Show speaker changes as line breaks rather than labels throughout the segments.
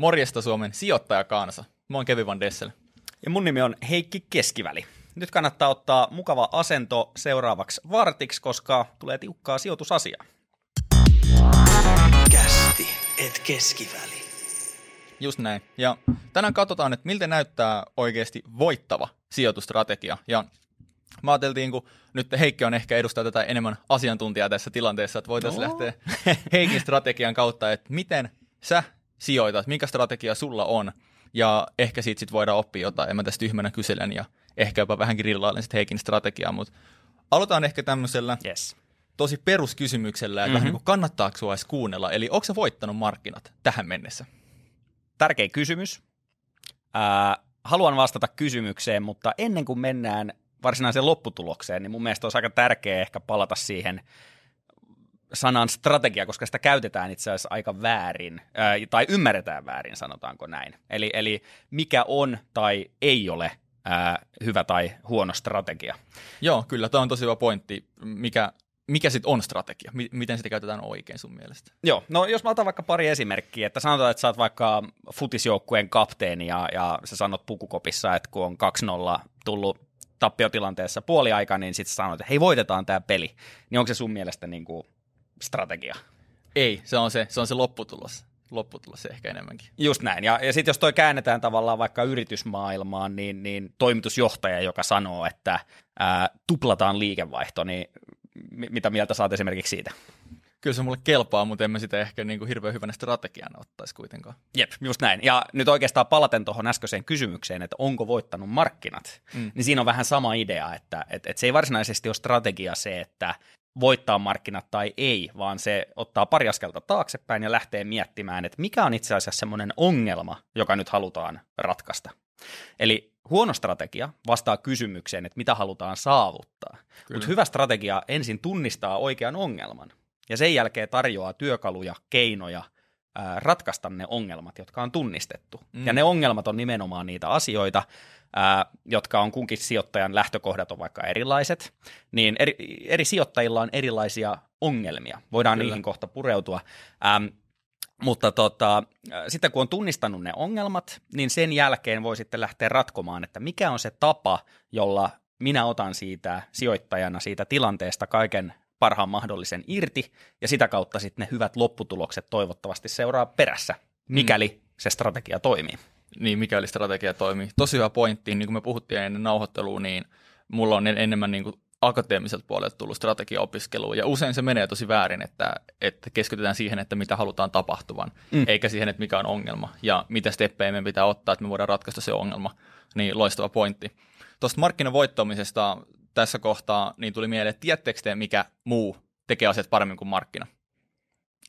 Morjesta Suomen sijoittajakansa. Mä oon Kevin Van Dessel.
Ja mun nimi on Heikki Keskiväli. Nyt kannattaa ottaa mukava asento seuraavaksi vartiksi, koska tulee tiukkaa sijoitusasiaa.
Kästi, et keskiväli.
Just näin. Ja tänään katsotaan, että miltä näyttää oikeasti voittava sijoitustrategia. Ja mä ajateltiin, kun nyt Heikki on ehkä edustaa tätä enemmän asiantuntijaa tässä tilanteessa, että voitaisiin no. lähteä Heikin strategian kautta, että miten sä sijoitat, mikä strategia sulla on, ja ehkä siitä sit voidaan oppia jotain. En mä tästä tyhmänä kyselen ja ehkä jopa vähän grillailen sitten Heikin strategiaa, mutta aloitetaan ehkä tämmöisellä
yes.
tosi peruskysymyksellä, että mm-hmm. niin kannattaako sinua edes kuunnella, eli onko sä voittanut markkinat tähän mennessä?
Tärkeä kysymys. Äh, haluan vastata kysymykseen, mutta ennen kuin mennään varsinaiseen lopputulokseen, niin mun mielestä olisi aika tärkeää ehkä palata siihen sanan strategia, koska sitä käytetään itse asiassa aika väärin, ää, tai ymmärretään väärin, sanotaanko näin. Eli, eli mikä on tai ei ole ää, hyvä tai huono strategia.
Joo, kyllä, tämä on tosi hyvä pointti. Mikä, mikä sitten on strategia? Miten sitä käytetään oikein sun mielestä?
Joo, no jos mä otan vaikka pari esimerkkiä, että sanotaan, että sä oot vaikka futisjoukkueen kapteeni ja, ja sä sanot pukukopissa, että kun on 2-0 tullut tappiotilanteessa puoliaika, niin sitten sanot, että hei voitetaan tämä peli. Niin onko se sun mielestä niin kuin strategia.
Ei, se on se, se, on se lopputulos lopputulos ehkä enemmänkin.
Just näin. Ja, ja sitten jos toi käännetään tavallaan vaikka yritysmaailmaan, niin, niin toimitusjohtaja, joka sanoo, että ää, tuplataan liikevaihto, niin mitä mieltä saat esimerkiksi siitä?
Kyllä se mulle kelpaa, mutta en mä sitä ehkä niin kuin hirveän hyvänä strategiana ottaisi kuitenkaan.
Jep, just näin. Ja nyt oikeastaan palaten tuohon äskeiseen kysymykseen, että onko voittanut markkinat, mm. niin siinä on vähän sama idea, että, että, että se ei varsinaisesti ole strategia se, että voittaa markkinat tai ei, vaan se ottaa pari askelta taaksepäin ja lähtee miettimään, että mikä on itse asiassa semmoinen ongelma, joka nyt halutaan ratkaista. Eli huono strategia vastaa kysymykseen, että mitä halutaan saavuttaa. Mutta hyvä strategia ensin tunnistaa oikean ongelman ja sen jälkeen tarjoaa työkaluja, keinoja – ratkaista ne ongelmat, jotka on tunnistettu. Mm. Ja ne ongelmat on nimenomaan niitä asioita, ää, jotka on kunkin sijoittajan lähtökohdat on vaikka erilaiset, niin eri, eri sijoittajilla on erilaisia ongelmia. Voidaan Kyllä. niihin kohta pureutua. Ähm, mutta tota, sitten kun on tunnistanut ne ongelmat, niin sen jälkeen voi sitten lähteä ratkomaan, että mikä on se tapa, jolla minä otan siitä sijoittajana siitä tilanteesta kaiken parhaan mahdollisen irti, ja sitä kautta sitten ne hyvät lopputulokset toivottavasti seuraa perässä, mikäli mm. se strategia toimii.
Niin, mikäli strategia toimii. Tosi hyvä pointti, niin kuin me puhuttiin ennen nauhoittelua, niin mulla on enemmän niin kuin akateemiselta puolelta tullut strategiaopiskeluun, ja usein se menee tosi väärin, että, että keskitytään siihen, että mitä halutaan tapahtuvan, mm. eikä siihen, että mikä on ongelma, ja mitä steppejä meidän pitää ottaa, että me voidaan ratkaista se ongelma. Niin loistava pointti. Tuosta markkinavoittamisesta tässä kohtaa niin tuli mieleen, että tiedättekö te, mikä muu tekee asiat paremmin kuin markkina?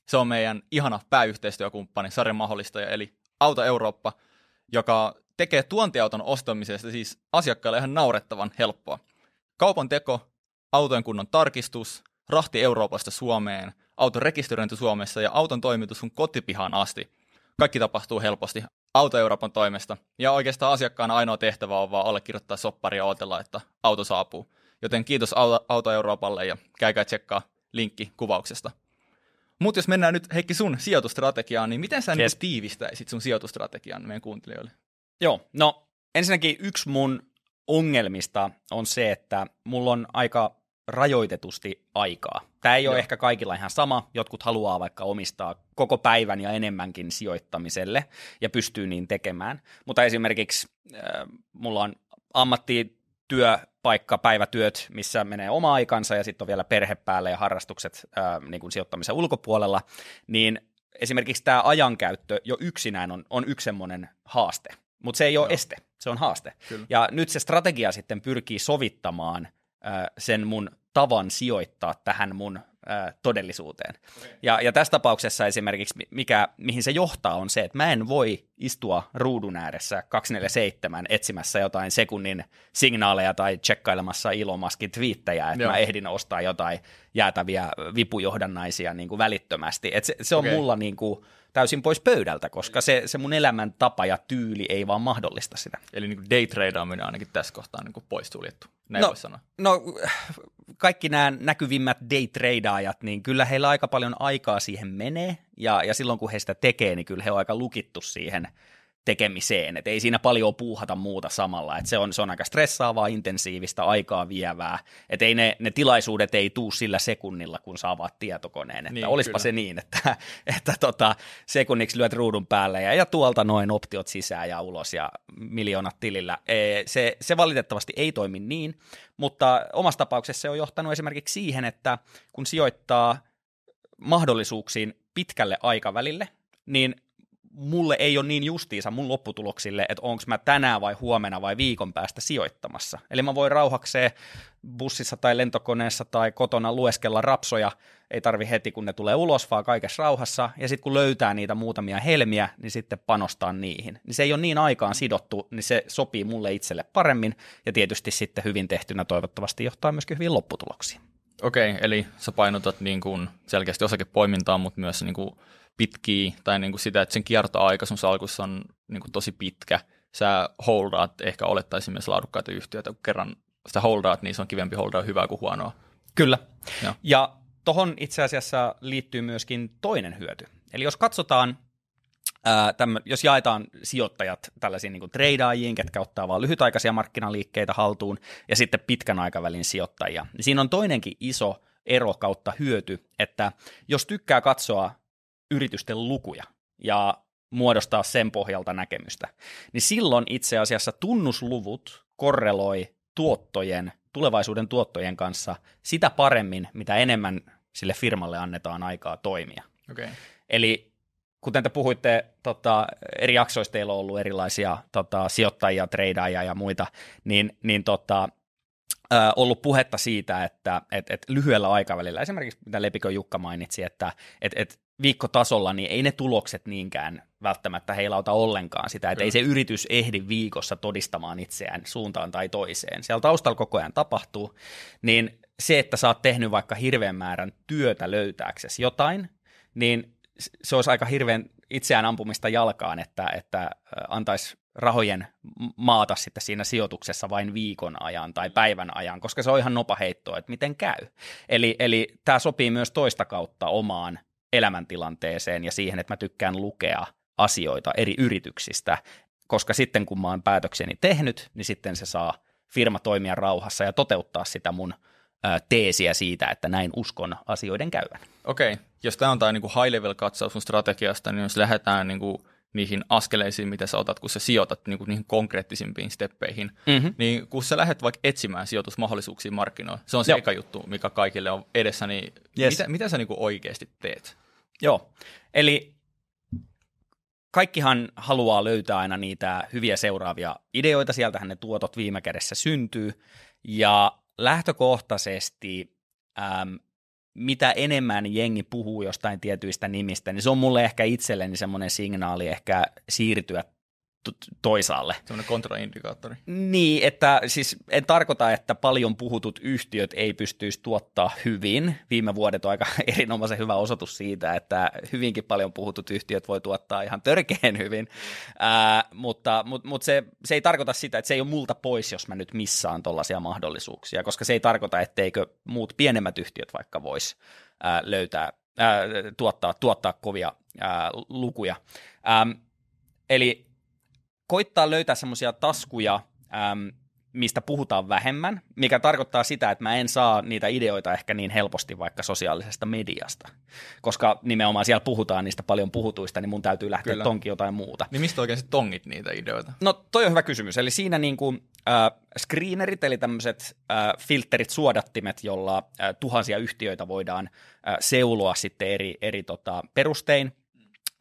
Se on meidän ihana pääyhteistyökumppani, sarjan mahdollistaja, eli Auto Eurooppa, joka tekee tuontiauton ostamisesta siis asiakkaille ihan naurettavan helppoa. Kaupan teko, autojen kunnon tarkistus, rahti Euroopasta Suomeen, auton rekisteröinti Suomessa ja auton toimitus sun kotipihaan asti. Kaikki tapahtuu helposti Auto Euroopan toimesta. Ja oikeastaan asiakkaana ainoa tehtävä on vaan allekirjoittaa soppari ja odotella, että auto saapuu. Joten kiitos Auto, Euroopalle ja käykää tsekkaa linkki kuvauksesta. Mutta jos mennään nyt Heikki sun sijoitustrategiaan, niin miten sä yes. niin tiivistäisit sun sijoitustrategian meidän kuuntelijoille?
Joo, no ensinnäkin yksi mun ongelmista on se, että mulla on aika rajoitetusti aikaa. Tämä ei Joo. ole ehkä kaikilla ihan sama. Jotkut haluaa vaikka omistaa koko päivän ja enemmänkin sijoittamiselle ja pystyy niin tekemään. Mutta esimerkiksi äh, mulla on ammatti työpaikka, päivätyöt, missä menee oma aikansa ja sitten on vielä perhe päälle ja harrastukset äh, niin kuin sijoittamisen ulkopuolella, niin esimerkiksi tämä ajankäyttö jo yksinään on, on yksi semmoinen haaste, mutta se ei ole Joo. este, se on haaste. Kyllä. Ja nyt se strategia sitten pyrkii sovittamaan äh, sen mun tavan sijoittaa tähän mun ää, todellisuuteen. Okay. Ja, ja tässä tapauksessa esimerkiksi, mikä, mihin se johtaa, on se, että mä en voi istua ruudun ääressä 247 etsimässä jotain sekunnin signaaleja tai tsekkailemassa Ilomaskin twiittejä, että Joo. mä ehdin ostaa jotain jäätäviä vipujohdannaisia niin kuin välittömästi. Et se, se on okay. mulla niin kuin, täysin pois pöydältä, koska se, se mun elämäntapa ja tyyli ei vaan mahdollista sitä.
Eli niin daytradeaminen ainakin tässä kohtaa niin pois suljettu, näin
no,
sanoa.
No kaikki nämä näkyvimmät daytradeajat, niin kyllä heillä aika paljon aikaa siihen menee, ja, ja silloin kun he sitä tekee, niin kyllä he on aika lukittu siihen – tekemiseen, että ei siinä paljon puuhata muuta samalla, että se on, se on aika stressaavaa, intensiivistä, aikaa vievää, että ei ne, ne tilaisuudet ei tuu sillä sekunnilla, kun saa avaat tietokoneen, että niin, olispa kyllä. se niin, että, että tota, sekunniksi lyöt ruudun päälle ja, ja tuolta noin optiot sisään ja ulos ja miljoonat tilillä. E, se, se valitettavasti ei toimi niin, mutta omassa tapauksessa se on johtanut esimerkiksi siihen, että kun sijoittaa mahdollisuuksiin pitkälle aikavälille, niin mulle ei ole niin justiisa mun lopputuloksille, että onko mä tänään vai huomenna vai viikon päästä sijoittamassa. Eli mä voin rauhakseen bussissa tai lentokoneessa tai kotona lueskella rapsoja, ei tarvi heti kun ne tulee ulos, vaan kaikessa rauhassa, ja sitten kun löytää niitä muutamia helmiä, niin sitten panostaa niihin. Niin se ei ole niin aikaan sidottu, niin se sopii mulle itselle paremmin, ja tietysti sitten hyvin tehtynä toivottavasti johtaa myöskin hyvin lopputuloksiin.
Okei, eli sä painotat niin kuin selkeästi osakepoimintaa, mutta myös niin kuin pitkiä, tai niin kuin sitä, että sen kiertoaika sun salkussa on niin kuin tosi pitkä. Sä holdaat ehkä olettaisin myös laadukkaita yhtiöitä, kun kerran sitä holdaat, niin se on kivempi holdaa hyvää kuin huonoa.
Kyllä. Ja, ja tohon itse asiassa liittyy myöskin toinen hyöty. Eli jos katsotaan Ää, tämmö, jos jaetaan sijoittajat tällaisiin niin treidaajiin, ketkä ottaa vain lyhytaikaisia markkinaliikkeitä haltuun, ja sitten pitkän aikavälin sijoittajia, niin siinä on toinenkin iso ero kautta hyöty, että jos tykkää katsoa yritysten lukuja ja muodostaa sen pohjalta näkemystä, niin silloin itse asiassa tunnusluvut korreloi tuottojen, tulevaisuuden tuottojen kanssa sitä paremmin, mitä enemmän sille firmalle annetaan aikaa toimia.
Okay.
Eli kuten te puhuitte, tota, eri jaksoista teillä on ollut erilaisia tota, sijoittajia, treidaajia ja muita, niin, niin tota, äh, ollut puhetta siitä, että et, et lyhyellä aikavälillä, esimerkiksi mitä Lepikö Jukka mainitsi, että et, et viikkotasolla, niin ei ne tulokset niinkään välttämättä heilauta ollenkaan sitä, että Kyllä. ei se yritys ehdi viikossa todistamaan itseään suuntaan tai toiseen. Siellä taustalla koko ajan tapahtuu, niin se, että sä oot tehnyt vaikka hirveän määrän työtä löytääksesi jotain, niin se olisi aika hirveän itseään ampumista jalkaan, että, että antaisi rahojen maata sitten siinä sijoituksessa vain viikon ajan tai päivän ajan, koska se on ihan nopa heittoa, että miten käy. Eli, eli tämä sopii myös toista kautta omaan elämäntilanteeseen ja siihen, että mä tykkään lukea asioita eri yrityksistä, koska sitten kun mä oon päätökseni tehnyt, niin sitten se saa firma toimia rauhassa ja toteuttaa sitä mun teesiä siitä, että näin uskon asioiden käyvän.
Okei, okay. jos tämä on tämä niin high level katsaus sun strategiasta, niin jos lähdetään niin kuin niihin askeleisiin, mitä sä otat, kun sä sijoitat niin kuin niihin konkreettisimpiin steppeihin, mm-hmm. niin kun sä lähdet vaikka etsimään sijoitusmahdollisuuksia markkinoilla, se on se Joo. eka juttu, mikä kaikille on edessä, niin yes. mitä, mitä sä niin kuin oikeasti teet?
Joo, eli kaikkihan haluaa löytää aina niitä hyviä seuraavia ideoita, sieltähän ne tuotot viime kädessä syntyy, ja lähtökohtaisesti äm, mitä enemmän jengi puhuu jostain tietyistä nimistä, niin se on mulle ehkä itselleni semmoinen signaali ehkä siirtyä toisaalle.
Semmoinen kontraindikaattori.
Niin, että siis en tarkoita, että paljon puhutut yhtiöt ei pystyisi tuottaa hyvin. Viime vuodet on aika erinomaisen hyvä osoitus siitä, että hyvinkin paljon puhutut yhtiöt voi tuottaa ihan törkeen hyvin, Ää, mutta, mutta, mutta se, se ei tarkoita sitä, että se ei ole multa pois, jos mä nyt missaan tuollaisia mahdollisuuksia, koska se ei tarkoita, etteikö muut pienemmät yhtiöt vaikka vois ää, löytää, ää, tuottaa, tuottaa kovia ää, lukuja. Ää, eli koittaa löytää semmoisia taskuja, äm, mistä puhutaan vähemmän, mikä tarkoittaa sitä, että mä en saa niitä ideoita ehkä niin helposti vaikka sosiaalisesta mediasta. Koska nimenomaan siellä puhutaan niistä paljon puhutuista, niin mun täytyy lähteä Kyllä. tonkin jotain muuta.
Niin mistä oikein tongit niitä ideoita?
No toi on hyvä kysymys. Eli siinä niin kuin, äh, screenerit, eli tämmöiset äh, filterit, suodattimet, jolla äh, tuhansia yhtiöitä voidaan äh, seuloa sitten eri, eri tota, perustein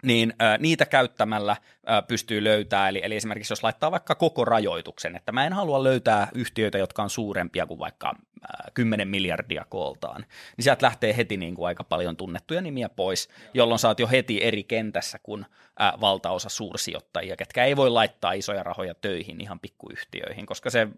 niin ä, niitä käyttämällä ä, pystyy löytämään, eli, eli esimerkiksi jos laittaa vaikka koko rajoituksen, että mä en halua löytää yhtiöitä, jotka on suurempia kuin vaikka ä, 10 miljardia kooltaan, niin sieltä lähtee heti niin kuin aika paljon tunnettuja nimiä pois, jolloin saat jo heti eri kentässä kuin ä, valtaosa suursijoittajia, ketkä ei voi laittaa isoja rahoja töihin ihan pikkuyhtiöihin, koska se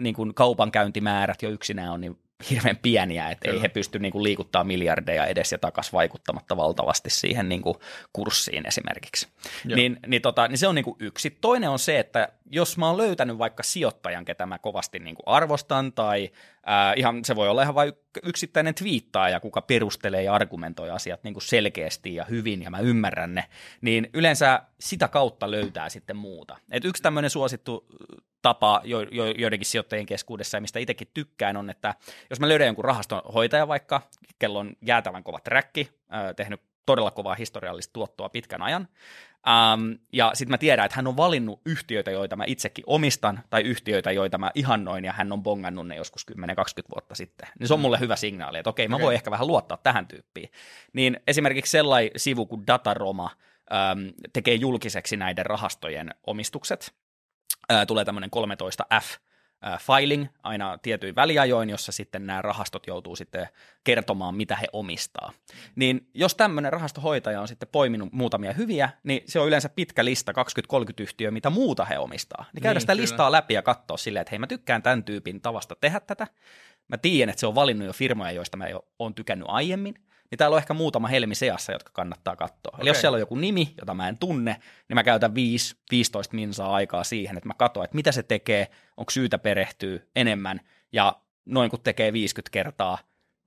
niin kuin kaupankäyntimäärät jo yksinään on niin hirveän pieniä, että
Kyllä.
ei he pysty niin kuin liikuttaa miljardeja edes ja takas vaikuttamatta valtavasti siihen niin kuin kurssiin esimerkiksi.
Joo.
Niin, niin, tota, niin se on niin kuin yksi. Toinen on se, että jos mä oon löytänyt vaikka sijoittajan, ketä mä kovasti niin kuin arvostan, tai ää, ihan se voi olla ihan vain yksittäinen twiittaaja, kuka perustelee ja argumentoi asiat niin kuin selkeästi ja hyvin, ja mä ymmärrän ne, niin yleensä sitä kautta löytää sitten muuta. Et yksi tämmöinen suosittu tapa jo, jo, joidenkin sijoittajien keskuudessa, ja mistä itsekin tykkään, on, että jos mä löydän jonkun rahastonhoitaja vaikka, kello on jäätävän kova träkki, äh, tehnyt todella kovaa historiallista tuottoa pitkän ajan, ähm, ja sitten mä tiedän, että hän on valinnut yhtiöitä, joita mä itsekin omistan, tai yhtiöitä, joita mä ihannoin, ja hän on bongannut ne joskus 10-20 vuotta sitten. Niin se on mulle hyvä signaali, että okei, mä
Okei.
voin ehkä vähän luottaa tähän tyyppiin. Niin esimerkiksi sellainen sivu kuin Dataroma ähm, tekee julkiseksi näiden rahastojen omistukset, ää, tulee tämmöinen 13F ää, filing aina tietyin väliajoin, jossa sitten nämä rahastot joutuu sitten kertomaan, mitä he omistaa. Niin jos tämmöinen rahastohoitaja on sitten poiminut muutamia hyviä, niin se on yleensä pitkä lista, 20-30 yhtiöä, mitä muuta he omistaa. Niin käydä
Niin,
sitä
kyllä.
listaa läpi ja katsoa silleen, että hei mä tykkään tämän tyypin tavasta tehdä tätä. Mä tiedän, että se on valinnut jo firmoja, joista mä jo oon tykännyt aiemmin. Niin täällä on ehkä muutama helmi seassa, jotka kannattaa katsoa. Eli jos siellä on joku nimi, jota mä en tunne, niin mä käytän 5-15 minsaa aikaa siihen, että mä katson, että mitä se tekee, onko syytä perehtyä enemmän, ja noin kun tekee 50 kertaa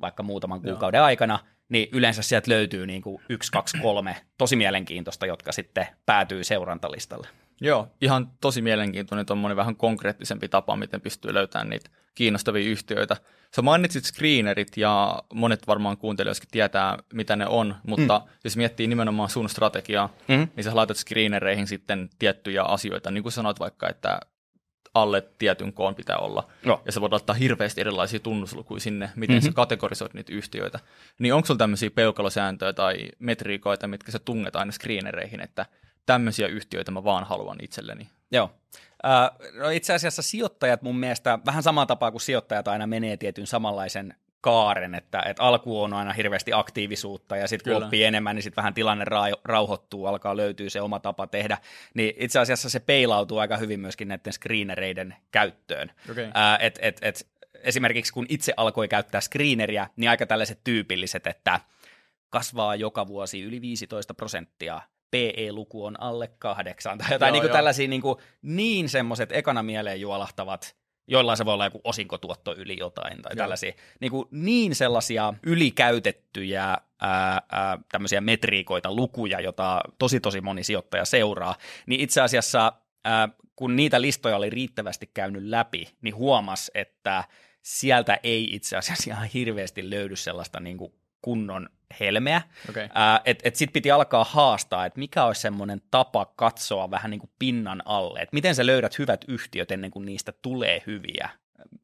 vaikka muutaman
Joo.
kuukauden aikana, niin yleensä sieltä löytyy niin kuin yksi, kaksi, kolme tosi mielenkiintoista, jotka sitten päätyy seurantalistalle.
Joo, ihan tosi mielenkiintoinen tuommoinen vähän konkreettisempi tapa, miten pystyy löytämään niitä kiinnostavia yhtiöitä. Sä mainitsit screenerit ja monet varmaan kuuntelijoissakin tietää, mitä ne on, mutta mm. jos miettii nimenomaan sun strategiaa,
Mm.
niin sä laitat screenereihin sitten tiettyjä asioita, niin kuin sanoit vaikka, että alle tietyn koon pitää olla.
Joo.
Ja sä voit laittaa hirveästi erilaisia tunnuslukuja sinne, miten mm-hmm.
Mhm.
sä kategorisoit niitä yhtiöitä. Niin onko sulla tämmöisiä peukalosääntöjä tai metriikoita, mitkä sä tunget aina screenereihin, että tämmöisiä yhtiöitä mä vaan haluan itselleni?
Joo. Äh, no itse asiassa sijoittajat mun mielestä vähän samaa tapaa kuin sijoittajat aina menee tietyn samanlaisen kaaren, että, että alku on aina hirveästi aktiivisuutta ja sitten kun
Kyllä.
oppii enemmän, niin sitten vähän tilanne ra- rauhoittuu, alkaa löytyä se oma tapa tehdä, niin itse asiassa se peilautuu aika hyvin myöskin näiden screenereiden käyttöön.
Okei.
Ää, et, et, et, esimerkiksi kun itse alkoi käyttää screeneriä, niin aika tällaiset tyypilliset, että kasvaa joka vuosi yli 15 prosenttia, PE-luku on alle kahdeksan, tai jotain
Joo,
niin, kuin tällaisia niin, kuin, niin semmoiset ekana mieleen juolahtavat, joillain se voi olla joku osinkotuotto yli jotain, tai
Joo.
tällaisia, niin, kuin, niin sellaisia ylikäytettyjä ää, ää, tämmöisiä metriikoita, lukuja, jota tosi tosi moni sijoittaja seuraa, niin itse asiassa ää, kun niitä listoja oli riittävästi käynyt läpi, niin huomas, että sieltä ei itse asiassa ihan hirveästi löydy sellaista niin kuin kunnon helmeä.
Okei.
Ää, et, et sit piti alkaa haastaa, että mikä olisi semmoinen tapa katsoa vähän niin kuin pinnan alle, että miten sä löydät hyvät yhtiöt ennen kuin niistä tulee hyviä,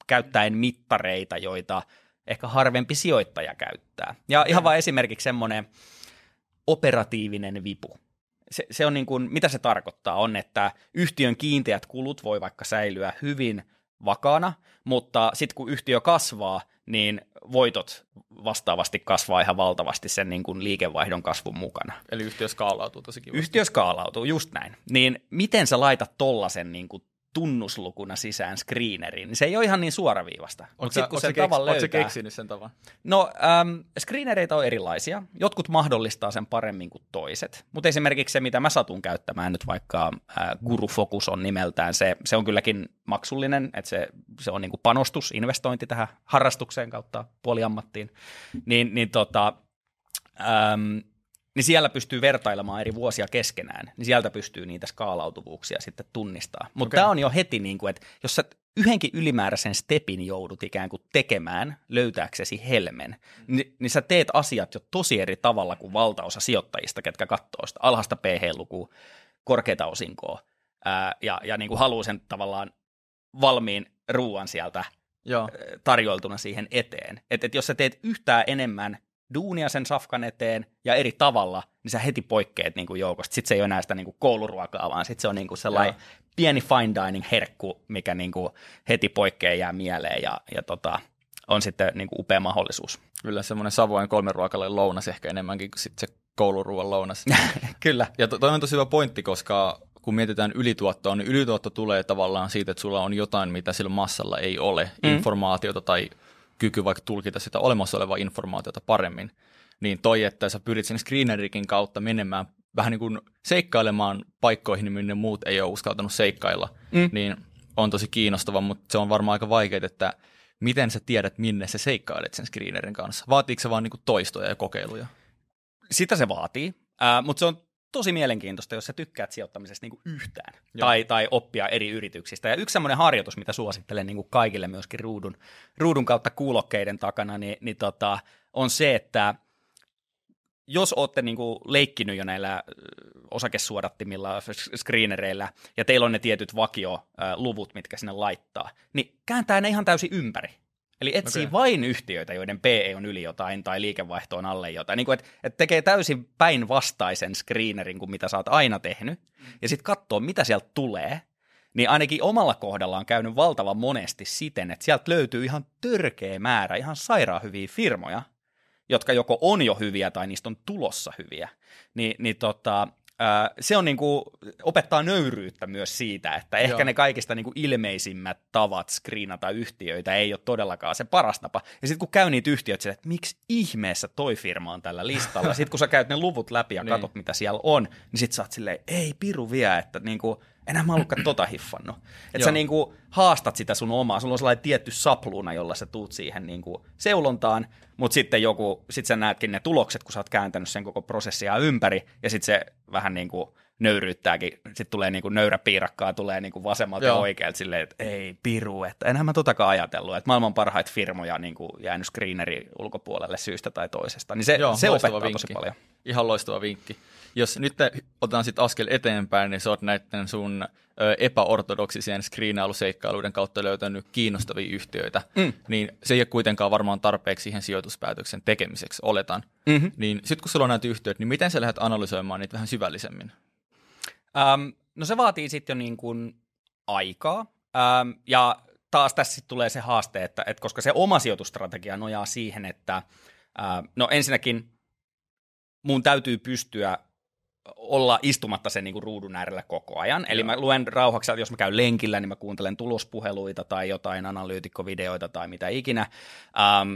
käyttäen mittareita, joita ehkä harvempi sijoittaja käyttää. Ja ihan vain esimerkiksi semmoinen operatiivinen vipu. Se, se on niin kuin, mitä se tarkoittaa on, että yhtiön kiinteät kulut voi vaikka säilyä hyvin vakaana, mutta sitten kun yhtiö kasvaa, niin voitot vastaavasti kasvaa ihan valtavasti sen niin kuin liikevaihdon kasvun mukana.
Eli yhtiö skaalautuu tosi kivasti.
Yhtiö skaalautuu, just näin. Niin miten sä laitat tollasen niin kuin tunnuslukuna sisään screeneriin, niin se ei ole ihan niin suoraviivasta.
Oletko sä,
kun
oot sä
sen
keks,
tavan löytää...
keksinyt sen tavan?
No, ähm, screenereitä on erilaisia. Jotkut mahdollistaa sen paremmin kuin toiset. Mutta esimerkiksi se, mitä mä satun käyttämään nyt vaikka äh, Guru Focus on nimeltään, se, se on kylläkin maksullinen, että se, se on niinku panostus, investointi tähän harrastukseen kautta puoliammattiin. Niin, niin tota, ähm, niin siellä pystyy vertailemaan eri vuosia keskenään, niin sieltä pystyy niitä skaalautuvuuksia sitten tunnistaa. Mutta
Okei.
tämä on jo heti niin kuin, että jos sä yhdenkin ylimääräisen stepin joudut ikään kuin tekemään löytääksesi helmen, niin, niin sä teet asiat jo tosi eri tavalla kuin valtaosa sijoittajista, ketkä katsoo sitä alhaista pH-lukua, korkeita osinkoa ää, ja, ja niin kuin haluaa sen tavallaan valmiin ruuan sieltä
Joo.
tarjoiltuna siihen eteen. Että et jos sä teet yhtään enemmän duunia sen safkan eteen ja eri tavalla, niin sä heti poikkeet niin kuin joukosta. Sitten se ei ole enää sitä niin kuin kouluruokaa, vaan sitten se on niin kuin sellainen
Joo.
pieni fine dining herkku, mikä niin kuin heti poikkeaa jää mieleen ja, ja tota, on sitten niin kuin upea mahdollisuus.
Kyllä semmoinen Savoin kolmen ruokalle lounas ehkä enemmänkin kuin sit se kouluruuan lounas.
Kyllä.
Ja to- toi on tosi hyvä pointti, koska kun mietitään ylituottoa, niin ylituotto tulee tavallaan siitä, että sulla on jotain, mitä sillä massalla ei ole,
mm.
informaatiota tai kyky vaikka tulkita sitä olemassa olevaa informaatiota paremmin, niin toi, että sä pyrit sen screenerikin kautta menemään vähän niin kuin seikkailemaan paikkoihin, minne muut ei ole uskaltanut seikkailla, mm. niin on tosi kiinnostava, mutta se on varmaan aika vaikeaa, että miten sä tiedät, minne sä seikkailet sen screenerin kanssa. Vaatiiko se vaan niin kuin toistoja ja kokeiluja?
Sitä se vaatii, äh, mutta se on tosi mielenkiintoista, jos sä tykkäät sijoittamisesta niin kuin yhtään tai, tai oppia eri yrityksistä. Ja yksi semmoinen harjoitus, mitä suosittelen niin kuin kaikille myöskin ruudun, ruudun kautta kuulokkeiden takana, niin, niin tota, on se, että jos olette niin kuin leikkinyt jo näillä osakesuodattimilla, screenereillä, ja teillä on ne tietyt vakioluvut, mitkä sinne laittaa, niin kääntää ne ihan täysin ympäri. Eli etsii okay. vain yhtiöitä, joiden PE on yli jotain tai liikevaihto on alle jotain. Niin kuin, että, että tekee täysin päinvastaisen screenerin kuin mitä sä oot aina tehnyt. Ja sitten katsoo, mitä sieltä tulee. Niin ainakin omalla kohdalla on käynyt valtavan monesti siten, että sieltä löytyy ihan törkeä määrä ihan sairaan hyviä firmoja, jotka joko on jo hyviä tai niistä on tulossa hyviä. Ni, niin tota, se on niin kuin, opettaa nöyryyttä myös siitä, että ehkä Joo. ne kaikista niin kuin ilmeisimmät tavat screenata yhtiöitä ei ole todellakaan se paras tapa. Ja sitten kun käy niitä yhtiöitä, että miksi ihmeessä toi firma on tällä listalla, sitten kun sä käyt ne luvut läpi ja niin. katsot, mitä siellä on, niin sitten sä oot silleen, ei piru vie, että niin kuin, enää mä ollutkaan tota hiffannut. Että sä niinku haastat sitä sun omaa, sulla on sellainen tietty sapluuna, jolla sä tuut siihen niinku seulontaan, mutta sitten joku, sit sä näetkin ne tulokset, kun sä oot kääntänyt sen koko prosessia ympäri, ja sitten se vähän niinku nöyryyttääkin, sitten tulee niinku nöyrä piirakkaa, tulee niinku vasemmalta Joo. ja oikealta silleen, että ei piru, että enää mä totakaan ajatellut, että maailman parhaita firmoja niinku jäänyt screeneri ulkopuolelle syystä tai toisesta, niin se, Joo, se opettaa vinkki. tosi paljon.
Ihan loistava vinkki jos nyt otetaan sitten askel eteenpäin, niin sä oot näiden sun epäortodoksisien screenailuseikkailuiden kautta löytänyt kiinnostavia yhtiöitä, mm. niin se ei ole kuitenkaan varmaan tarpeeksi siihen sijoituspäätöksen tekemiseksi, oletan. Mm-hmm. Niin sitten kun sulla on näitä yhtiöitä, niin miten sä lähdet analysoimaan niitä vähän syvällisemmin?
Um, no se vaatii sitten jo niin kuin aikaa, um, ja taas tässä tulee se haaste, että, että koska se oma sijoitustrategia nojaa siihen, että uh, no ensinnäkin mun täytyy pystyä olla istumatta sen niin kuin ruudun äärellä koko ajan. Eli Joo. mä luen rauhaksi, jos mä käyn lenkillä, niin mä kuuntelen tulospuheluita tai jotain analyytikkovideoita tai mitä ikinä. Ähm,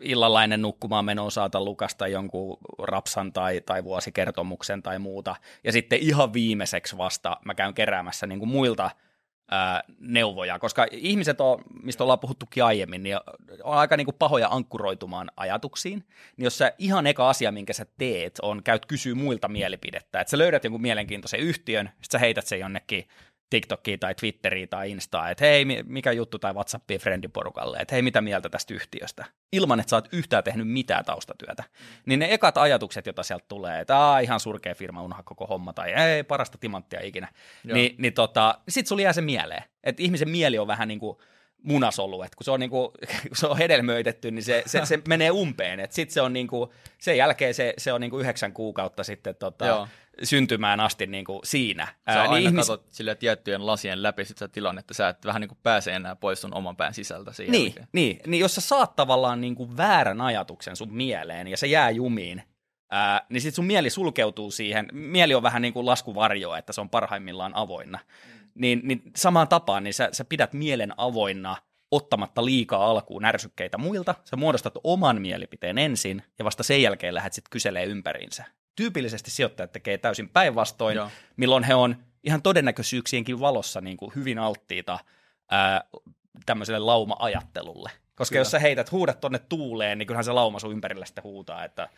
illalla ennen nukkumaan menoa saatan lukasta jonkun rapsan tai, tai vuosikertomuksen tai muuta. Ja sitten ihan viimeiseksi vasta mä käyn keräämässä niin kuin muilta – neuvoja, koska ihmiset on, mistä ollaan puhuttukin aiemmin, niin on aika niin kuin pahoja ankkuroitumaan ajatuksiin, niin jos sä ihan eka asia, minkä sä teet, on käyt kysyä muilta mielipidettä, että sä löydät jonkun mielenkiintoisen yhtiön, sitten sä heität sen jonnekin TikTokiin tai Twitteriin tai Instaan, että hei, mikä juttu tai WhatsAppiin friendiporukalle, että hei, mitä mieltä tästä yhtiöstä, ilman että sä oot yhtään tehnyt mitään taustatyötä. Niin ne ekat ajatukset, joita sieltä tulee, että Aa, ihan surkea firma, unoha koko homma, tai ei, parasta timanttia ikinä, niin, niin tota, sit sulla jää se mieleen. Että ihmisen mieli on vähän niin kuin munasolu, että kun se on, niin kuin, kun se on hedelmöitetty, niin se, se, se menee umpeen. Sitten se on niin kuin, sen jälkeen se, se on niin kuin yhdeksän kuukautta sitten tota, syntymään asti niin kuin siinä. Sä
Ää, aina niin ihmis... katsot sille tiettyjen lasien läpi sitä tilannetta, sä et vähän niin kuin pääse enää pois sun oman pään sisältä siihen.
Niin, niin, niin, jos sä saat tavallaan niin kuin väärän ajatuksen sun mieleen ja se jää jumiin, ää, niin sitten sun mieli sulkeutuu siihen. Mieli on vähän niin kuin laskuvarjo, että se on parhaimmillaan avoinna. Mm. Niin, niin samaan tapaan, niin sä, sä pidät mielen avoinna ottamatta liikaa alkuun ärsykkeitä muilta, sä muodostat oman mielipiteen ensin ja vasta sen jälkeen lähdet sitten kyselee ympäriinsä tyypillisesti sijoittajat tekee täysin päinvastoin, Joo. milloin he on ihan todennäköisyyksienkin valossa niin kuin hyvin alttiita ää, tämmöiselle lauma-ajattelulle. Koska Kyllä. jos sä heität, huudat tonne tuuleen, niin kyllähän se lauma sun ympärillä sitten huutaa, että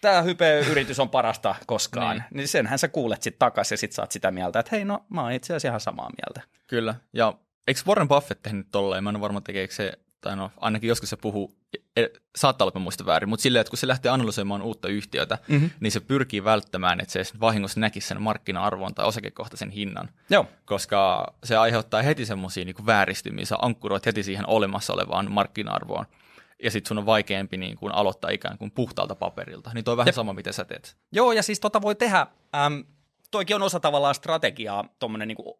tämä hype-yritys on parasta koskaan. niin. niin senhän sä kuulet sitten takaisin ja sit saat sitä mieltä, että hei no mä oon itse asiassa ihan samaa mieltä.
Kyllä, ja eikö Warren Buffett tehnyt tolleen? Mä en ole varma tekeekö se tai no ainakin joskus se puhuu, e, saattaa olla, että muista väärin, mutta silleen, että kun se lähtee analysoimaan uutta yhtiötä, mm-hmm. niin se pyrkii välttämään, että se vahingossa näkisi sen markkina-arvon tai osakekohtaisen hinnan.
Joo.
Koska se aiheuttaa heti semmoisia niin vääristymiä, sä ankkuroit heti siihen olemassa olevaan markkina-arvoon. Ja sitten sun on vaikeampi niin kuin aloittaa ikään kuin puhtaalta paperilta. Niin toi on vähän Jep. sama, miten sä teet.
Joo, ja siis tota voi tehdä, äm, toikin on osa tavallaan strategiaa, tuommoinen niin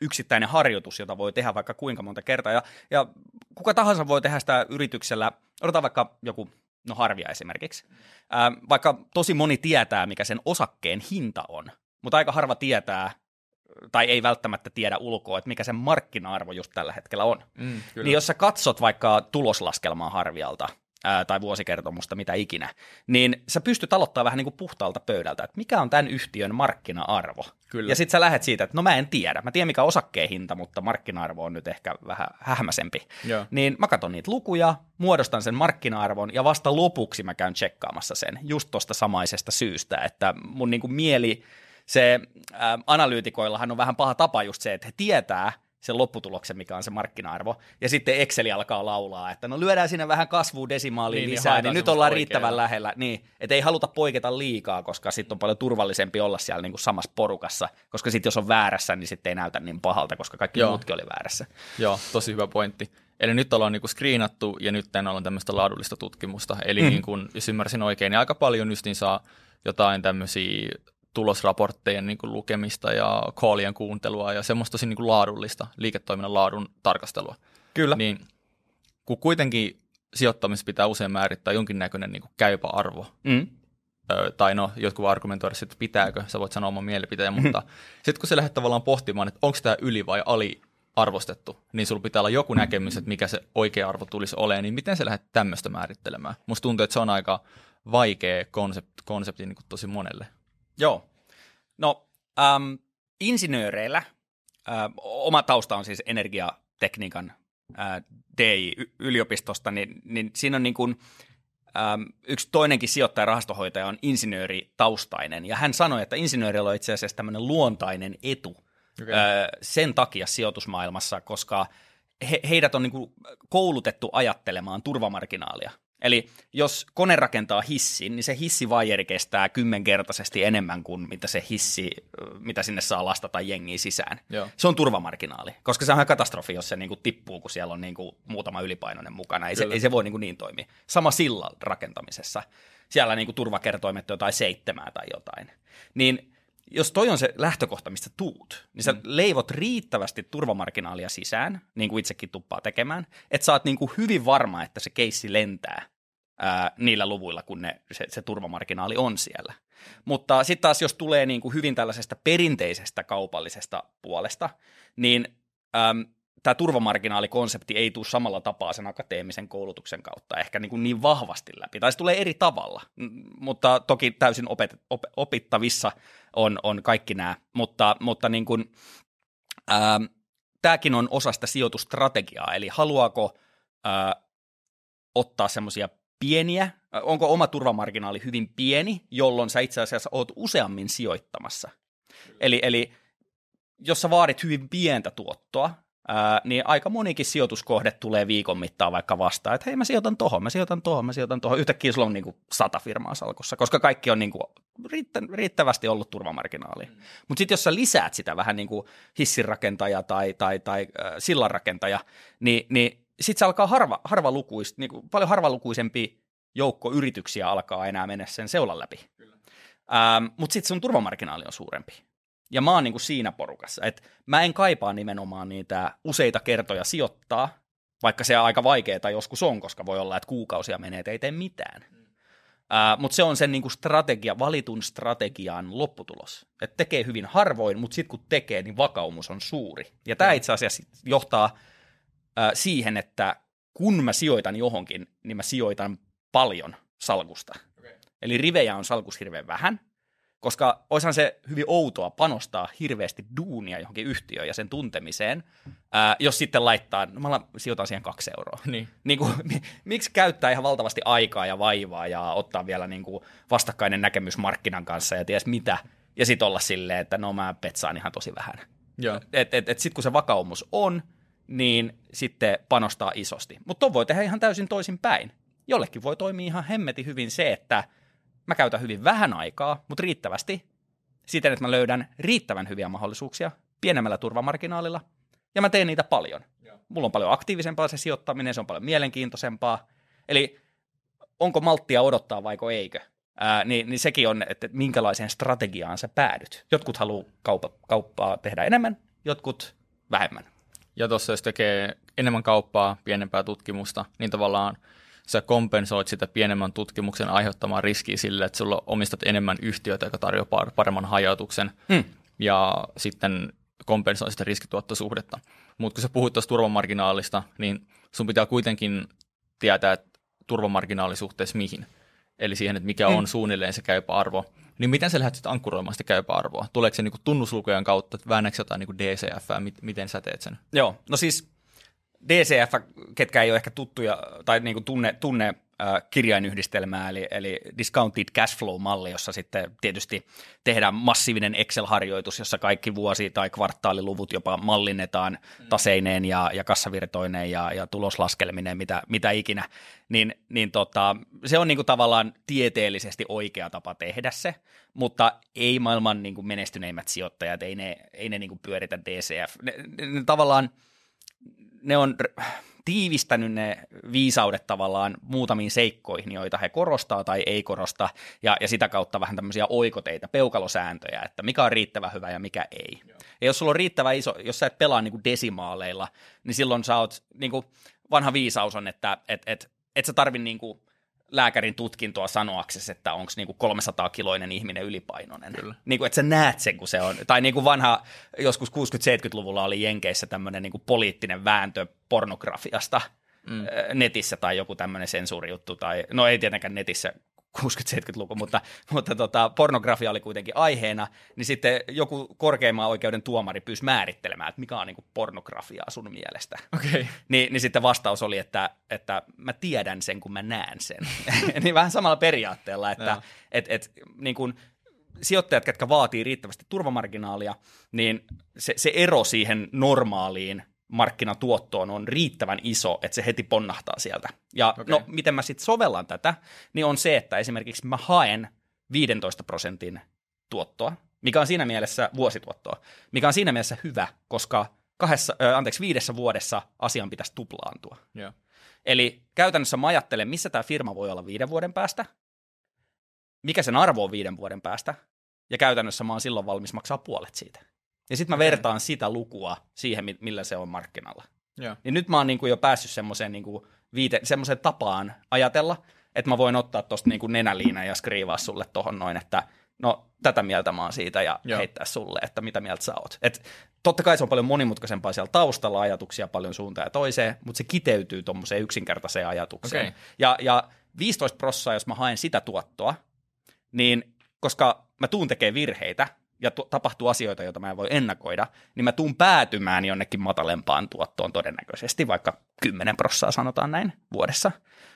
yksittäinen harjoitus, jota voi tehdä vaikka kuinka monta kertaa. Ja, ja kuka tahansa voi tehdä sitä yrityksellä, odotetaan vaikka joku, no harvia esimerkiksi, ää, vaikka tosi moni tietää, mikä sen osakkeen hinta on, mutta aika harva tietää, tai ei välttämättä tiedä ulkoa, että mikä se markkina-arvo just tällä hetkellä on.
Mm, kyllä.
Niin jos sä katsot vaikka tuloslaskelmaa Harvialta, ää, tai vuosikertomusta, mitä ikinä, niin sä pystyt aloittamaan vähän niin kuin puhtaalta pöydältä, että mikä on tämän yhtiön markkina-arvo.
Kyllä.
Ja sitten sä lähdet siitä, että no mä en tiedä, mä tiedän mikä osakkeen hinta, mutta markkina-arvo on nyt ehkä vähän hähmäsempi.
Joo.
Niin mä katson niitä lukuja, muodostan sen markkina-arvon ja vasta lopuksi mä käyn tsekkaamassa sen just tuosta samaisesta syystä, että mun niin kuin mieli, se ää, analyytikoillahan on vähän paha tapa just se, että he tietää, sen lopputuloksen, mikä on se markkina-arvo. Ja sitten Excel alkaa laulaa, että no lyödään sinne vähän kasvua desimaaliin
Niin, niin
lisää, niin,
haetaan
nyt ollaan
oikeaa.
riittävän lähellä. Niin, että ei haluta poiketa liikaa, koska sitten on paljon turvallisempi olla siellä niin kuin samassa porukassa. Koska sitten jos on väärässä, niin sitten ei näytä niin pahalta, koska kaikki
Joo.
muutkin oli väärässä.
Joo, tosi hyvä pointti. Eli nyt ollaan niinku screenattu ja nyt ollaan tämmöistä laadullista tutkimusta. Eli
Mm.
niin kun, jos ymmärsin oikein, niin aika paljon just niin saa jotain tämmöisiä tulosraporttejen niin kuin lukemista ja callien kuuntelua ja semmoista tosi niin kuin laadullista liiketoiminnan laadun tarkastelua.
Kyllä.
Niin kun kuitenkin sijoittamisessa pitää usein määrittää jonkinnäköinen niin kuin käypä arvo,
Mm.
Ö, tai no, jotkut argumentoida sitten, että pitääkö, sä voit sanoa oman mielipiteen, mutta sitten kun sä lähdet tavallaan pohtimaan, että onko tämä yli vai ali arvostettu, niin sulla pitää olla joku näkemys, että mikä se oikea arvo tulisi olemaan, niin miten sä lähdet tämmöistä määrittelemään? Musta tuntuu, että se on aika vaikea konsepti, konsepti niin kuin tosi monelle.
Joo. No, äm, insinööreillä, ä, oma tausta on siis energiatekniikan ä, DI-yliopistosta, niin, niin siinä on niin kuin, äm, yksi toinenkin sijoittaja rahastohoitaja on insinööritaustainen, ja hän sanoi, että insinöörillä on itse asiassa tämmöinen luontainen etu
Okei.
ö, sen takia sijoitusmaailmassa, koska he, heidät on niin kuin koulutettu ajattelemaan turvamarginaalia. Eli jos kone rakentaa hissin, niin se hissivaijeri kestää kymmenkertaisesti enemmän kuin mitä se hissi, mitä sinne saa lastata jengiä sisään.
Joo.
Se on turvamarginaali, koska se on ihan katastrofi, jos se niin kuin tippuu, kun siellä on niin kuin muutama ylipainoinen mukana. Ei se, ei se voi niin, kuin niin toimia. Sama sillan rakentamisessa. Siellä niin kuin turvakertoimet on jotain seitsemää tai jotain. Niin jos toi on se lähtökohta, mistä tuut, niin sä leivot riittävästi turvamarginaalia sisään, niin kuin itsekin tuppaa tekemään, että sä oot niin kuin hyvin varma, että se keissi lentää ää, niillä luvuilla, kun ne, se, se turvamarginaali on siellä. Mutta sitten taas, jos tulee niin kuin hyvin tällaisesta perinteisestä kaupallisesta puolesta, niin äm, tämä turvamarginaalikonsepti ei tule samalla tapaa sen akateemisen koulutuksen kautta ehkä niin, kuin niin vahvasti läpi. Tai se tulee eri tavalla, mutta toki täysin opet, op, opittavissa on, on kaikki nämä. Mutta, mutta niin kuin, ähm, tämäkin on osa sitä sijoitustrategiaa, eli haluaako äh, ottaa semmoisia pieniä, onko oma turvamarginaali hyvin pieni, jolloin sä itse asiassa oot useammin sijoittamassa. Eli, eli jos sä vaadit hyvin pientä tuottoa, ää, niin aika monikin sijoituskohde tulee viikon mittaan vaikka vastaan, että hei mä sijoitan tohon, mä sijoitan tohon, mä sijoitan tohon. Yhtäkkiä sulla on niin kuin sata firmaa salkussa, koska kaikki on niin kuin riittä, riittävästi ollut turvamarginaali. Mm. Mutta sitten jos sä lisäät sitä vähän niin kuin hissinrakentaja tai, tai, tai äh, sillanrakentaja, niin, niin sitten se alkaa harva, harvalukuis, niin kuin paljon harvalukuisempi joukko yrityksiä alkaa enää mennä sen seulan läpi. Ähm, Mutta sitten sun turvamarginaali on suurempi. Ja mä oon niinku siinä porukassa, että mä en kaipaa nimenomaan niitä useita kertoja sijoittaa, vaikka se aika vaikeaa joskus on, koska voi olla, että kuukausia menee, että ei tee mitään. Mm. Mutta se on sen niinku strategia, valitun strategian lopputulos. Et tekee hyvin harvoin, mutta sitten kun tekee, niin vakaumus on suuri. Ja tämä itse asiassa johtaa siihen, että kun mä sijoitan johonkin, niin mä sijoitan paljon salkusta. Okay. Eli rivejä on salkus hirveän vähän, koska olisihan se hyvin outoa panostaa hirveästi duunia johonkin yhtiöön ja sen tuntemiseen, ää, jos sitten laittaa, no mä sijoitan siihen kaksi euroa.
Niin.
Niin kuin, mi- miksi käyttää ihan valtavasti aikaa ja vaivaa ja ottaa vielä niin kuin vastakkainen näkemys markkinan kanssa ja ties mitä, ja sitten olla silleen, että no mä petsaan ihan tosi vähän.
Joo.
Et, et, et sitten kun se vakaumus on, niin sitten panostaa isosti. Mutta voi tehdä ihan täysin toisin päin. Jollekin voi toimia ihan hemmeti hyvin se, että mä käytän hyvin vähän aikaa, mutta riittävästi siten, että mä löydän riittävän hyviä mahdollisuuksia pienemmällä turvamarginaalilla, ja mä teen niitä paljon.
Joo.
Mulla on paljon aktiivisempaa se sijoittaminen, se on paljon mielenkiintoisempaa. Eli onko malttia odottaa vaiko eikö? Ää, niin, niin sekin on, että minkälaiseen strategiaan sä päädyt. Jotkut haluaa kauppa, kauppaa tehdä enemmän, jotkut vähemmän.
Ja tuossa jos tekee enemmän kauppaa, pienempää tutkimusta, niin tavallaan sä kompensoit sitä pienemmän tutkimuksen aiheuttamaa riskiä sille, että sulla omistat enemmän yhtiöitä, joka tarjoaa par- paremman hajautuksen.
Hmm.
Ja sitten kompensoi sitä riskituottosuhdetta. Mutta kun sä puhuit tuosta turvamarginaalista, niin sun pitää kuitenkin tietää, että turvamarginaali suhteessa mihin. Eli siihen, että mikä on mm. suunnilleen se käypä arvo. Niin miten sä lähdet sitten ankkuroimaan sitä käypä arvoa? Tuleeko se niinku tunnuslukujen kautta, väännäkö jotain niinku DCF, miten sä teet sen?
Joo, no siis DCF, ketkä ei ole ehkä tuttuja tai niinku tunne, tunne kirjainyhdistelmää, eli, eli discounted cash flow-malli, jossa sitten tietysti tehdään massiivinen Excel-harjoitus, jossa kaikki vuosi- tai kvartaaliluvut jopa mallinnetaan mm. taseineen ja, ja kassavirtoineen ja, ja tuloslaskelmineen, mitä, mitä ikinä, niin, niin tota, se on niinku tavallaan tieteellisesti oikea tapa tehdä se, mutta ei maailman niinku menestyneimmät sijoittajat, ei ne, ei ne niinku pyöritä DCF. Ne, ne, ne tavallaan ne on tiivistänyt ne viisaudet tavallaan muutamiin seikkoihin, joita he korostaa tai ei korosta, ja, ja sitä kautta vähän tämmöisiä oikoteita, peukalosääntöjä, että mikä on riittävä hyvä ja mikä ei. Joo. Ja jos sulla on riittävä iso, jos sä et pelaa niin kuin desimaaleilla, niin silloin sä oot, niin kuin vanha viisaus on, että et, et, et sä tarvi niin kuin lääkärin tutkintoa sanoaksesi, että onko niinku 300-kiloinen ihminen ylipainoinen. Kyllä. Niinku, että sä näet sen, kun se on. Tai niin kuin vanha, joskus 60-70-luvulla oli Jenkeissä tämmöinen niinku poliittinen vääntö pornografiasta mm. netissä tai joku tämmöinen sensuurijuttu. Tai, no ei tietenkään netissä 60-70-luku, mutta, mutta tota, pornografia oli kuitenkin aiheena, niin sitten joku korkeimman oikeuden tuomari pyysi määrittelemään, että mikä on niin pornografiaa sun mielestä.
Okay.
Ni, niin sitten vastaus oli, että, että mä tiedän sen, kun mä näen sen. niin vähän samalla periaatteella, että et, et, niin kuin, sijoittajat, jotka vaatii riittävästi turvamarginaalia, niin se, se ero siihen normaaliin markkinatuottoon on riittävän iso, että se heti ponnahtaa sieltä. Ja okay. no, miten mä sitten sovellan tätä, niin on se, että esimerkiksi mä haen 15 prosentin tuottoa, mikä on siinä mielessä vuosituottoa, mikä on siinä mielessä hyvä, koska kahdessa, äh, anteeksi, viidessä vuodessa asian pitäisi tuplaantua.
Yeah.
Eli käytännössä mä ajattelen, missä tämä firma voi olla viiden vuoden päästä, mikä sen arvo on viiden vuoden päästä, ja käytännössä mä oon silloin valmis maksaa puolet siitä. Ja sitten mä okay. vertaan sitä lukua siihen, millä se on markkinalla.
Yeah.
Niin nyt mä oon niinku jo päässyt semmoiseen niinku viite, semmoiseen tapaan ajatella, että mä voin ottaa tuosta niinku nenäliinaa ja skriivaa sulle tohon noin, että no tätä mieltä mä oon siitä ja Joo. heittää sulle, että mitä mieltä sä oot. Et totta kai se on paljon monimutkaisempaa siellä taustalla, ajatuksia paljon suuntaan ja toiseen, mutta se kiteytyy tuommoiseen yksinkertaiseen ajatukseen. Okay. Ja, ja 15 prossaa, jos mä haen sitä tuottoa, niin koska mä tuun tekemään virheitä, ja tu- tapahtuu asioita, joita mä en voi ennakoida, niin mä tuun päätymään jonnekin matalempaan tuottoon todennäköisesti, vaikka 10 prossaa sanotaan näin vuodessa.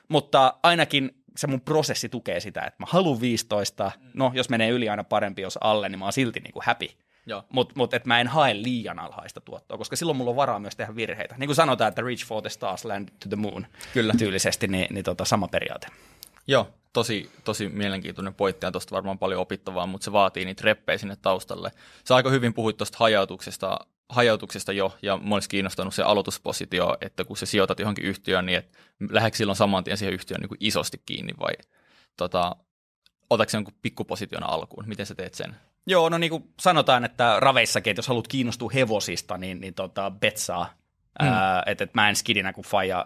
Mutta ainakin se mun prosessi tukee sitä, että mä haluan 15, no jos menee yli aina parempi, jos alle, niin mä oon silti niin kuin happy. Mutta mut, et mä en hae liian alhaista tuottoa, koska silloin mulla on varaa myös tehdä virheitä. Niin kuin sanotaan, että reach for the stars, land to the moon. Kyllä. Tyylisesti, niin, niin tota, sama periaate.
Joo, tosi, tosi mielenkiintoinen pointti ja tuosta varmaan paljon opittavaa, mutta se vaatii niitä reppejä sinne taustalle. Sä aika hyvin puhuit tuosta hajautuksesta, hajautuksesta jo, ja mä olisi kiinnostanut se aloituspositio, että kun sä sijoitat johonkin yhtiöön, niin että lähdetkö silloin saman tien siihen yhtiöön niin isosti kiinni, vai tota, otatko se jonkun pikkuposition alkuun? Miten sä teet sen?
Joo, no niin kuin sanotaan, että raveissakin, että jos haluat kiinnostua hevosista, niin, niin tota, betsaa Mm. että et mä en skidinä, kun Faija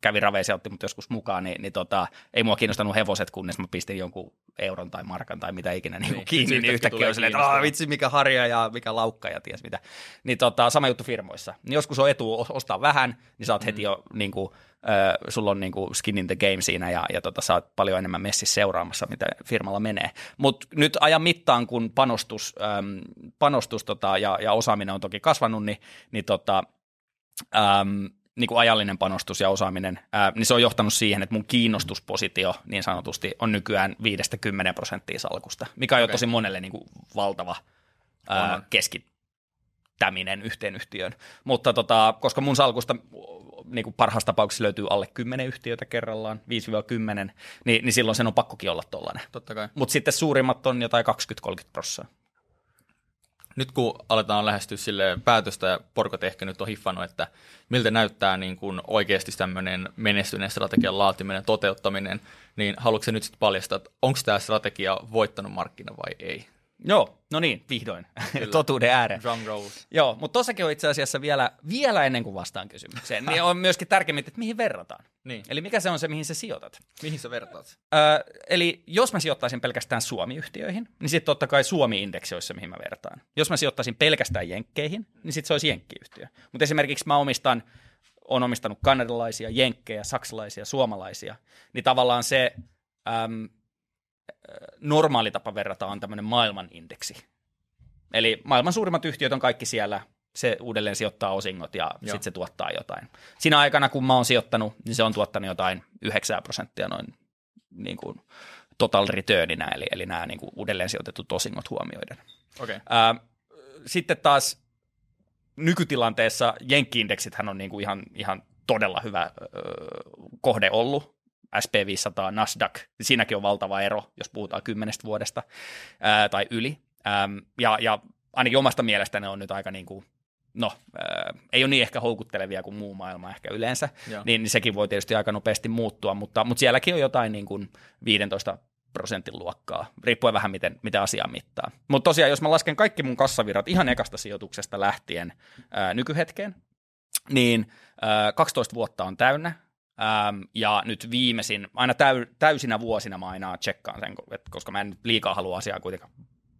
kävi raveissa otti mut joskus mukaan, niin, niin tota, ei mua kiinnostanut hevoset, kunnes mä pistin jonkun euron tai markan tai mitä ikinä niin, niin kiinni, niin yhtäkkiä on silleen, että vitsi mikä harja ja mikä laukka ja ties mitä. Niin tota, sama juttu firmoissa. Niin joskus on etu ostaa vähän, niin sä oot mm. heti jo niin kuin, äh, sulla on niin kuin skin in the game siinä ja, ja tota, sä oot paljon enemmän messissä seuraamassa, mitä firmalla menee. Mutta nyt ajan mittaan, kun panostus, ähm, panostus tota, ja, ja osaaminen on toki kasvanut, niin, niin tota, äm, niin kuin ajallinen panostus ja osaaminen, ää, niin se on johtanut siihen, että mun kiinnostuspositio niin sanotusti on nykyään 5-10 prosenttia salkusta, mikä on okay. jo tosi monelle niin kuin valtava ää, keskittäminen yhteen yhtiöön. Mutta tota, koska mun salkusta niin kuin parhaassa tapauksessa löytyy alle 10 yhtiötä kerrallaan, 5-10, niin, niin silloin sen on pakkokin olla tollainen.
Kai.
Mutta sitten suurimmat on jotain 20-30 prosenttia
nyt kun aletaan lähestyä sille päätöstä ja porkot ehkä nyt on hiffannut, että miltä näyttää niin kuin oikeasti tämmöinen menestyneen strategian laatiminen, toteuttaminen, niin haluatko nyt sitten paljastaa, että onko tämä strategia voittanut markkina vai ei?
Joo, no niin, vihdoin. Totuuden ääreen.
Drum rolls.
Joo, mutta tossakin on itse asiassa vielä, vielä ennen kuin vastaan kysymykseen, niin on myöskin tärkeämmin, että mihin verrataan.
Niin.
Eli mikä se on se, mihin sä sijoitat.
Mihin sä vertaat?
Öö, eli jos mä sijoittaisin pelkästään Suomi-yhtiöihin, niin sitten totta kai Suomi-indeksi olisi se, mihin mä vertaan. Jos mä sijoittaisin pelkästään Jenkkeihin, niin sitten se olisi Jenkkiyhtiö. Mutta esimerkiksi mä omistan, on omistanut kanadalaisia, jenkkejä, saksalaisia, suomalaisia, niin tavallaan se äm, normaali tapa verrata on tämmöinen maailman indeksi. Eli maailman suurimmat yhtiöt on kaikki siellä, se uudelleen sijoittaa osingot ja sitten se tuottaa jotain. Siinä aikana, kun mä oon sijoittanut, niin se on tuottanut jotain 9 prosenttia noin niin kuin total returnina, eli, eli nämä niin kuin uudelleen sijoitetut osingot huomioiden.
Okei.
Ää, sitten taas nykytilanteessa jenkki-indeksithän on niin kuin ihan, ihan todella hyvä ö, kohde ollut. SP500, Nasdaq, siinäkin on valtava ero, jos puhutaan kymmenestä vuodesta ää, tai yli. Äm, ja, ja ainakin omasta mielestä ne on nyt aika niin kuin, no, ää, ei ole niin ehkä houkuttelevia kuin muu maailma ehkä yleensä, niin, niin sekin voi tietysti aika nopeasti muuttua, mutta, mutta sielläkin on jotain niin kuin 15 prosentin luokkaa, riippuen vähän miten, miten asiaa mittaa. Mutta tosiaan, jos mä lasken kaikki mun kassavirrat ihan ekasta sijoituksesta lähtien ää, nykyhetkeen, niin ää, 12 vuotta on täynnä, Ähm, ja nyt viimeisin, aina täy, täysinä vuosina mä aina tsekkaan sen, koska mä en nyt liikaa halua asiaa kuitenkaan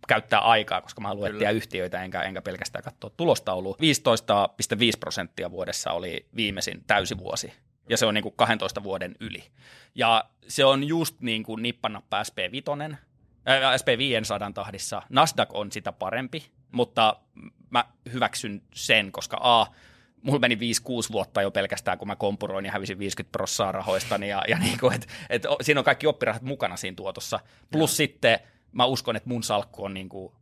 käyttää aikaa, koska mä haluan etsiä yhtiöitä enkä, enkä pelkästään katsoa tulostaulua. 15,5 prosenttia vuodessa oli viimeisin täysivuosi, ja se on niin kuin 12 vuoden yli. Ja se on just niin kuin nippanappa SP5, äh, SP500 tahdissa. Nasdaq on sitä parempi, mutta mä hyväksyn sen, koska A, mulla meni 5-6 vuotta jo pelkästään, kun mä kompuroin ja hävisin 50 prossaa rahoistani, ja, ja niin kuin, et, et, siinä on kaikki oppirahat mukana siinä tuotossa. Plus ja. sitten mä uskon, että mun salkku on niin kuin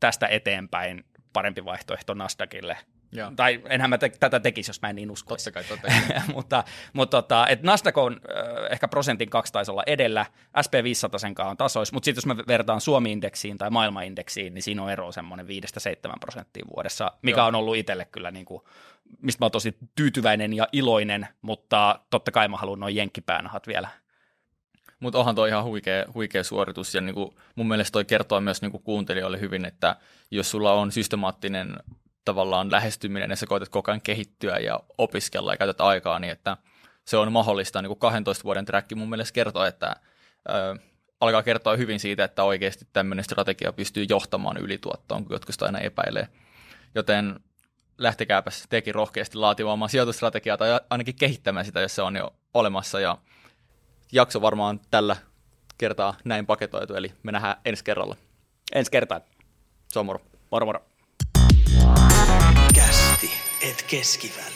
tästä eteenpäin parempi vaihtoehto Nasdaqille.
Joo.
Tai enhän mä te- tätä tekisi, jos mä en niin uskoisi.
Totta kai, totta kai.
mutta mutta tota, et Nasdaq on äh, ehkä prosentin kaksi taisi olla edellä, SP500 sen on tasois, mutta sitten jos me vertaan Suomi-indeksiin tai maailmanindeksiin, niin siinä on ero semmoinen 5-7 prosenttia vuodessa, mikä
Joo.
on ollut itselle kyllä niin kuin, mistä mä oon tosi tyytyväinen ja iloinen, mutta totta kai mä haluan noin jenkkipäännahat vielä.
Mutta onhan toi ihan huikea, huikea suoritus ja niinku, mun mielestä toi kertoo myös niinku kuuntelijoille hyvin, että jos sulla on systemaattinen tavallaan lähestyminen ja sä koetat koko ajan kehittyä ja opiskella ja käytät aikaa, niin että se on mahdollista. Niin kuin 12 vuoden track mun mielestä kertoo, että ö, alkaa kertoa hyvin siitä, että oikeasti tämmöinen strategia pystyy johtamaan ylituottoon, kun jotkut sitä aina epäilee. Joten lähtekääpäs tekin rohkeasti laatimaan sijoitusstrategiaa tai ainakin kehittämään sitä, jos se on jo olemassa. Ja jakso varmaan tällä kertaa näin paketoitu, eli me nähdään ensi kerralla.
Ensi kertaan.
Se on moro.
Moro moro.
Kästi, et keskiväli.